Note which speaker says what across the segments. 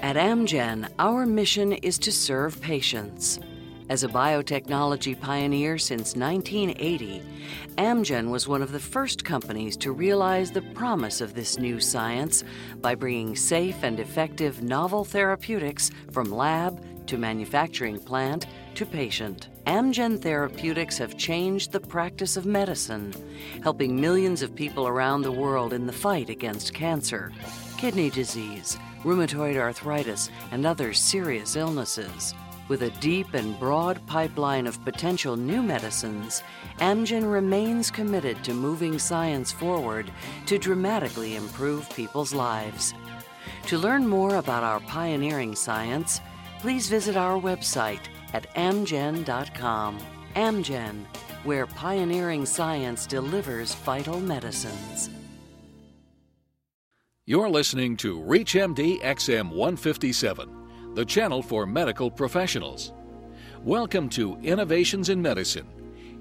Speaker 1: At Amgen, our mission is to serve patients. As a biotechnology pioneer since 1980, Amgen was one of the first companies to realize the promise of this new science by bringing safe and effective novel therapeutics from lab to manufacturing plant to patient. Amgen therapeutics have changed the practice of medicine, helping millions of people around the world in the fight against cancer, kidney disease, rheumatoid arthritis, and other serious illnesses. With a deep and broad pipeline of potential new medicines, Amgen remains committed to moving science forward to dramatically improve people's lives. To learn more about our pioneering science, please visit our website at amgen.com. Amgen, where pioneering science delivers vital medicines.
Speaker 2: You're listening to ReachMD XM 157, the channel for medical professionals. Welcome to Innovations in Medicine,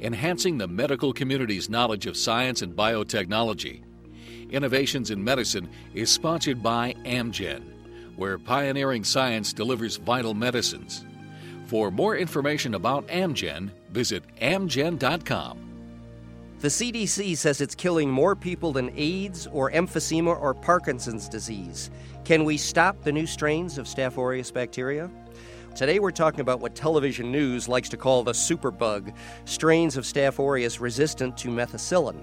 Speaker 2: enhancing the medical community's knowledge of science and biotechnology. Innovations in Medicine is sponsored by Amgen, where pioneering science delivers vital medicines. For more information about Amgen, visit amgen.com.
Speaker 3: The CDC says it's killing more people than AIDS or emphysema or Parkinson's disease. Can we stop the new strains of Staph aureus bacteria? Today we're talking about what television news likes to call the superbug, strains of Staph aureus resistant to methicillin.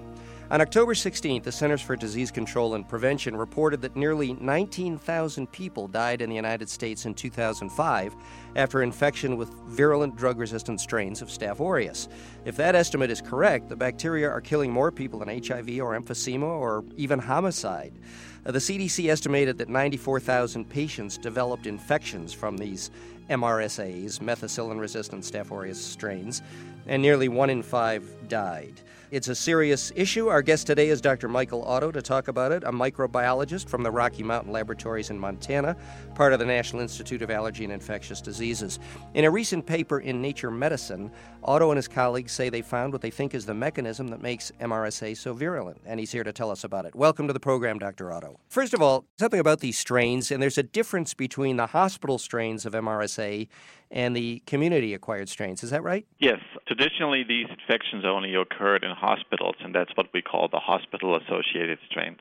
Speaker 3: On October 16th, the Centers for Disease Control and Prevention reported that nearly 19,000 people died in the United States in 2005 after infection with virulent drug resistant strains of Staph aureus. If that estimate is correct, the bacteria are killing more people than HIV or emphysema or even homicide. Uh, the CDC estimated that 94,000 patients developed infections from these MRSAs, methicillin resistant Staph aureus strains, and nearly one in five died. It's a serious issue. Our guest today is Dr. Michael Otto to talk about it, a microbiologist from the Rocky Mountain Laboratories in Montana, part of the National Institute of Allergy and Infectious Diseases. In a recent paper in Nature Medicine, Otto and his colleagues say they found what they think is the mechanism that makes MRSA so virulent, and he's here to tell us about it. Welcome to the program, Dr. Otto. First of all, something about these strains, and there's a difference between the hospital strains of MRSA and the community acquired strains. Is that right?
Speaker 4: Yes. Traditionally, these infections only occurred in hospitals, and that's what we call the hospital associated strains.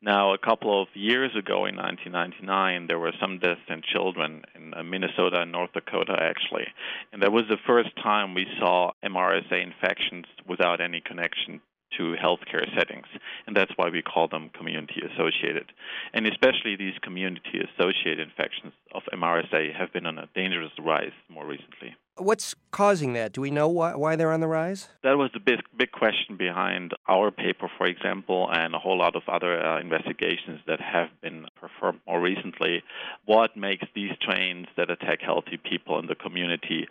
Speaker 4: Now, a couple of years ago in 1999, there were some deaths in children in uh, Minnesota and North Dakota, actually. And that was the first time we saw MRSA infections without any connection to healthcare settings, and that's why we call them community associated. And especially these community associated infections of MRSA have been on a dangerous rise more recently.
Speaker 3: What's causing that? Do we know why, why they're on the rise?
Speaker 4: That was the big, big question behind our paper, for example, and a whole lot of other uh, investigations that have been performed more recently. What makes these strains that attack healthy people in the community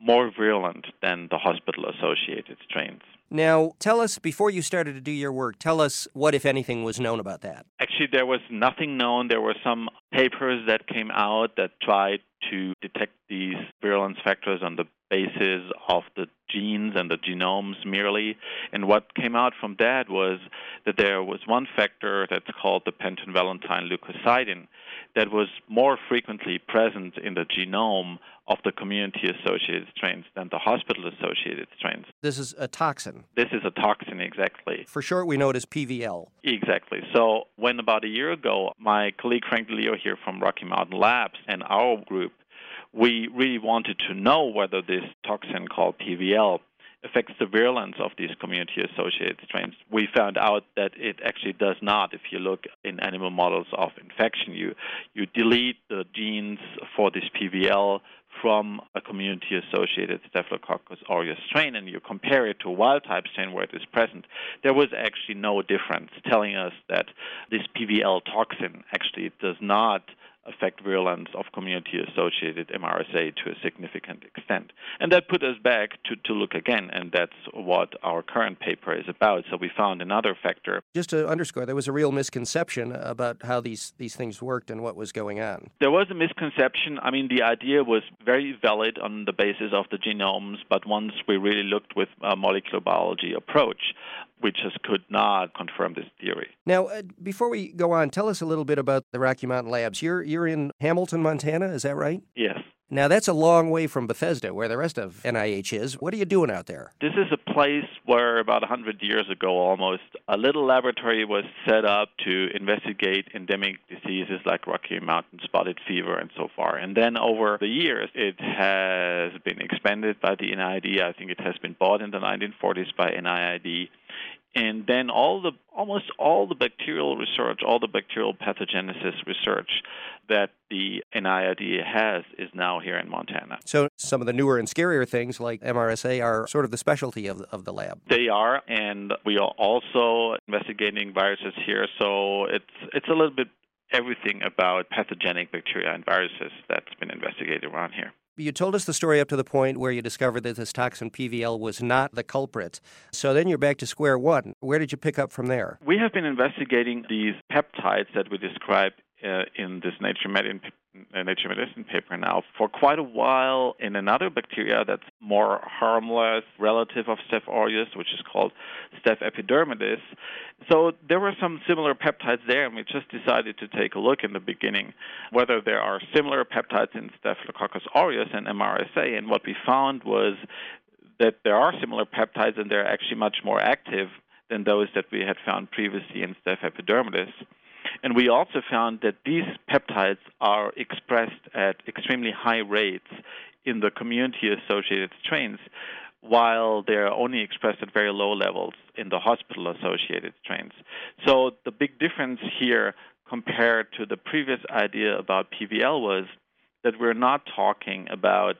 Speaker 4: more virulent than the hospital associated strains?
Speaker 3: Now, tell us, before you started to do your work, tell us what, if anything, was known about that.
Speaker 4: Actually, there was nothing known. There were some papers that came out that tried to detect these virulence factors on the basis of the genes and the genomes merely. And what came out from that was that there was one factor that's called the penton valentine leukocidin that was more frequently present in the genome of the community associated strains than the hospital associated strains.
Speaker 3: This is a toxin.
Speaker 4: This is a toxin, exactly.
Speaker 3: For short, we know it as PVL.
Speaker 4: Exactly. So, when about a year ago, my colleague Frank DeLeo here from Rocky Mountain Labs and our group, we really wanted to know whether this toxin called PVL affects the virulence of these community associated strains. We found out that it actually does not. If you look in animal models of infection, you, you delete the genes for this PVL from a community associated Staphylococcus aureus strain and you compare it to a wild type strain where it is present, there was actually no difference, telling us that this PVL toxin actually does not affect virulence of community associated MRSA to a significant extent. And that put us back to, to look again, and that's what our current paper is about. So we found another factor.
Speaker 3: Just to underscore, there was a real misconception about how these, these things worked and what was going on.
Speaker 4: There was a misconception. I mean, the idea was very valid on the basis of the genomes, but once we really looked with a molecular biology approach, we just could not confirm this theory.
Speaker 3: Now, uh, before we go on, tell us a little bit about the Rocky Mountain Labs. You're you're in Hamilton, Montana, is that right?
Speaker 4: Yes.
Speaker 3: Now, that's a long way from Bethesda, where the rest of NIH is. What are you doing out there?
Speaker 4: This is a place where about 100 years ago almost, a little laboratory was set up to investigate endemic diseases like Rocky Mountain spotted fever and so far. And then over the years, it has been expanded by the NIAID. I think it has been bought in the 1940s by NIAID and then all the almost all the bacterial research, all the bacterial pathogenesis research that the NIAID has is now here in Montana.
Speaker 3: So some of the newer and scarier things like MRSA are sort of the specialty of, of the lab.
Speaker 4: They are, and we are also investigating viruses here. So it's it's a little bit everything about pathogenic bacteria and viruses that's been investigated around here.
Speaker 3: You told us the story up to the point where you discovered that this toxin PVL was not the culprit. So then you're back to square one. Where did you pick up from there?
Speaker 4: We have been investigating these peptides that we described uh, in this Nature Medicine, uh, Nature Medicine paper now for quite a while in another bacteria that's more harmless relative of Staph aureus, which is called Staph epidermidis. So there were some similar peptides there, and we just decided to take a look in the beginning whether there are similar peptides in Staphylococcus aureus and MRSA. And what we found was that there are similar peptides, and they're actually much more active than those that we had found previously in Staph epidermidis. And we also found that these peptides are expressed at extremely high rates in the community associated strains, while they're only expressed at very low levels in the hospital associated strains. So the big difference here compared to the previous idea about PVL was that we're not talking about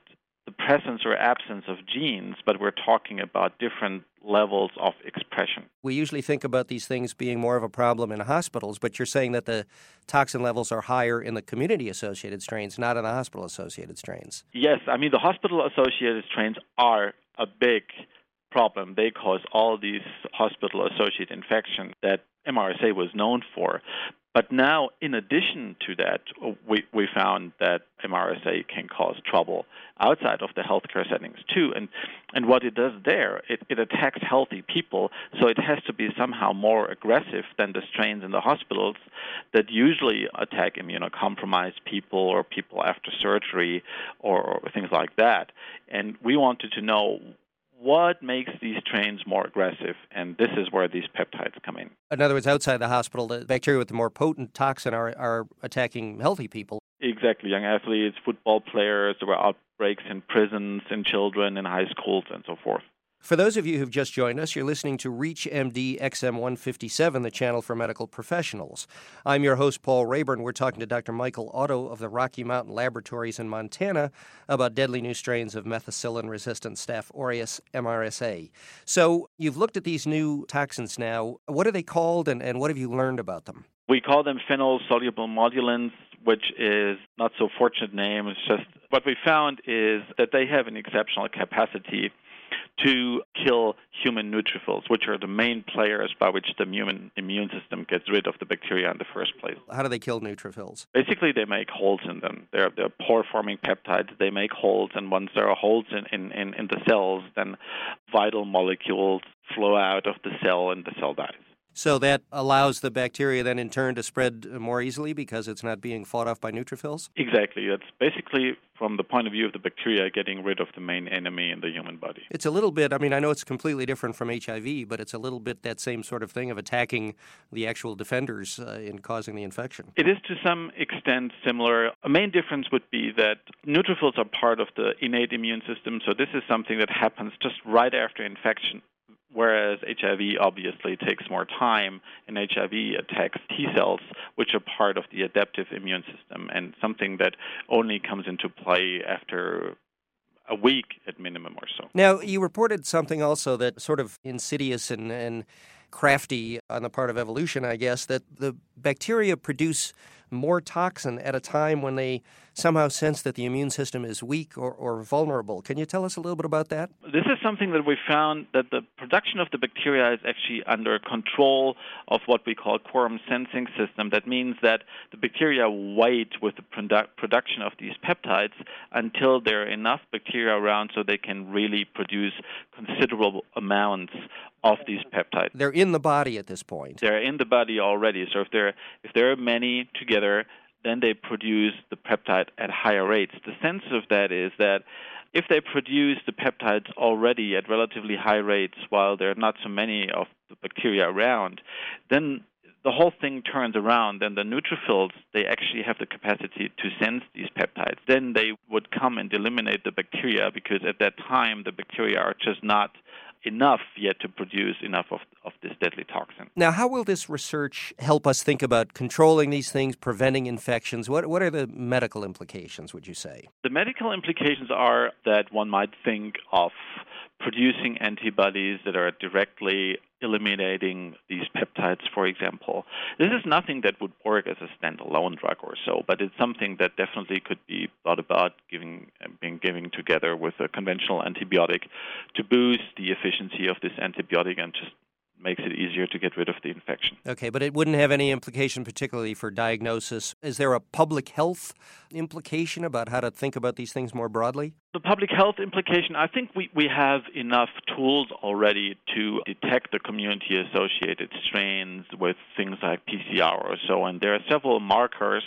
Speaker 4: the presence or absence of genes, but we're talking about different levels of expression.
Speaker 3: We usually think about these things being more of a problem in hospitals, but you're saying that the toxin levels are higher in the community associated strains, not in the hospital associated strains.
Speaker 4: Yes, I mean, the hospital associated strains are a big problem. They cause all these hospital associated infections that MRSA was known for. But now, in addition to that, we, we found that MRSA can cause trouble outside of the healthcare settings too. And, and what it does there, it, it attacks healthy people, so it has to be somehow more aggressive than the strains in the hospitals that usually attack immunocompromised people or people after surgery or, or things like that. And we wanted to know what makes these strains more aggressive, and this is where these peptides come in.
Speaker 3: In other words, outside the hospital, the bacteria with the more potent toxin are, are attacking healthy people.
Speaker 4: Exactly, young athletes, football players, there were outbreaks in prisons, in children, in high schools, and so forth.
Speaker 3: For those of you who've just joined us, you're listening to ReachMD XM 157, the channel for medical professionals. I'm your host, Paul Raeburn. We're talking to Dr. Michael Otto of the Rocky Mountain Laboratories in Montana about deadly new strains of methicillin resistant Staph aureus MRSA. So, you've looked at these new toxins now. What are they called, and, and what have you learned about them?
Speaker 4: We call them phenol soluble modulins, which is not so fortunate name. It's just what we found is that they have an exceptional capacity to kill human neutrophils, which are the main players by which the human immune system gets rid of the bacteria in the first place.
Speaker 3: How do they kill neutrophils?
Speaker 4: Basically, they make holes in them. They're, they're pore forming peptides. They make holes, and once there are holes in, in, in, in the cells, then vital molecules flow out of the cell and the cell dies.
Speaker 3: So that allows the bacteria then in turn to spread more easily because it's not being fought off by neutrophils?
Speaker 4: Exactly. It's basically from the point of view of the bacteria getting rid of the main enemy in the human body.
Speaker 3: It's a little bit, I mean, I know it's completely different from HIV, but it's a little bit that same sort of thing of attacking the actual defenders uh, in causing the infection.
Speaker 4: It is to some extent similar. A main difference would be that neutrophils are part of the innate immune system, so this is something that happens just right after infection whereas HIV obviously takes more time, and HIV attacks T cells, which are part of the adaptive immune system, and something that only comes into play after a week at minimum or so.
Speaker 3: Now, you reported something also that sort of insidious and, and crafty on the part of evolution, I guess, that the bacteria produce more toxin at a time when they somehow sense that the immune system is weak or, or vulnerable. Can you tell us a little bit about that?
Speaker 4: This is something that we found that the production of the bacteria is actually under control of what we call quorum sensing system. That means that the bacteria wait with the produ- production of these peptides until there are enough bacteria around so they can really produce considerable amounts of these peptides.
Speaker 3: They're in the body at this point.
Speaker 4: They're in the body already. So if there if there are many together, then they produce the peptide at higher rates. The sense of that is that if they produce the peptides already at relatively high rates while there are not so many of the bacteria around, then the whole thing turns around and the neutrophils they actually have the capacity to sense these peptides then they would come and eliminate the bacteria because at that time the bacteria are just not enough yet to produce enough of, of this deadly toxin.
Speaker 3: Now, how will this research help us think about controlling these things, preventing infections? What, what are the medical implications, would you say?
Speaker 4: The medical implications are that one might think of producing antibodies that are directly eliminating these peptides, for example. This is nothing that would work as a standalone drug or so, but it's something that definitely could be thought about giving, being given together with a conventional antibiotic to boost the efficiency of this antibiotic and just makes it easier to get rid of the infection.
Speaker 3: Okay, but it wouldn't have any implication, particularly for diagnosis. Is there a public health implication about how to think about these things more broadly?
Speaker 4: The public health implication, I think we, we have enough tools already to detect the community associated strains with things like PCR or so, and there are several markers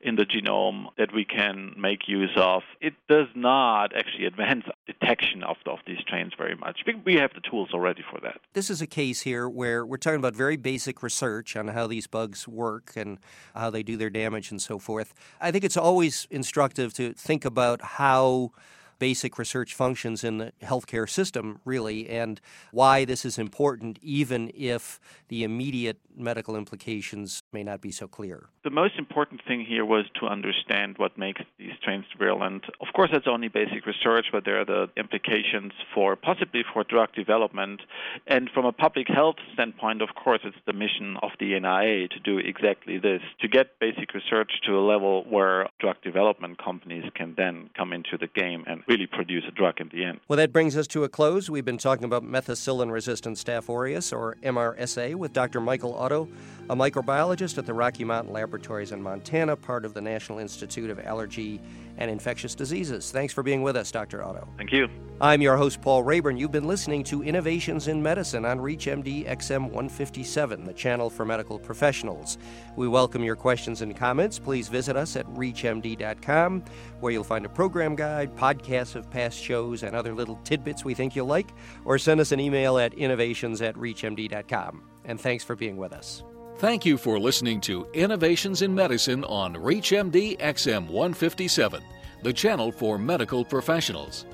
Speaker 4: in the genome that we can make use of. It does not actually advance detection of, of these strains very much. We have the tools already for that.
Speaker 3: This is a case here where we're talking about very basic research on how these bugs work and how they do their damage and so forth. I think it's always instructive to think about how basic research functions in the healthcare system, really, and why this is important, even if the immediate medical implications may not be so clear.
Speaker 4: The most important thing here was to understand what makes these strains virulent. Of course, that's only basic research, but there are the implications for possibly for drug development. And from a public health standpoint, of course, it's the mission of the NIA to do exactly this to get basic research to a level where drug development companies can then come into the game and really produce a drug in the end.
Speaker 3: Well, that brings us to a close. We've been talking about methicillin resistant Staph aureus, or MRSA, with Dr. Michael Otto, a microbiologist at the Rocky Mountain Laboratories in Montana, part of the National Institute of Allergy and Infectious Diseases. Thanks for being with us, Dr. Otto.
Speaker 4: Thank you.
Speaker 3: I'm your host, Paul Rayburn. You've been listening to Innovations in Medicine on ReachMD XM 157, the channel for medical professionals. We welcome your questions and comments. Please visit us at ReachMD.com, where you'll find a program guide, podcasts of past shows, and other little tidbits we think you'll like, or send us an email at innovations at ReachMD.com. And thanks for being with us.
Speaker 2: Thank you for listening to Innovations in Medicine on ReachMD XM 157, the channel for medical professionals.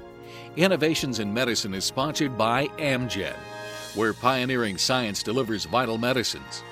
Speaker 2: Innovations in Medicine is sponsored by Amgen, where pioneering science delivers vital medicines.